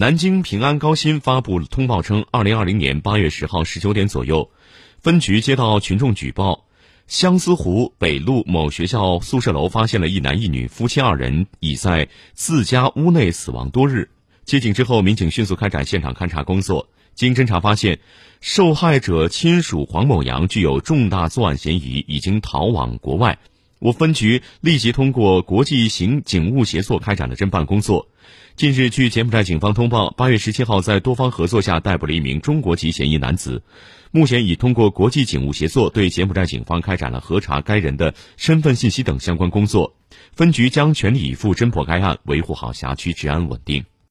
南京平安高新发布通报称，二零二零年八月十号十九点左右，分局接到群众举报，相思湖北路某学校宿舍楼发现了一男一女夫妻二人已在自家屋内死亡多日。接警之后，民警迅速开展现场勘查工作。经侦查发现，受害者亲属黄某阳具有重大作案嫌疑，已经逃往国外。我分局立即通过国际刑警务协作开展了侦办工作。近日，据柬埔寨警方通报，八月十七号在多方合作下逮捕了一名中国籍嫌疑男子。目前已通过国际警务协作对柬埔寨警方开展了核查该人的身份信息等相关工作。分局将全力以赴侦破该案，维护好辖区治安稳定。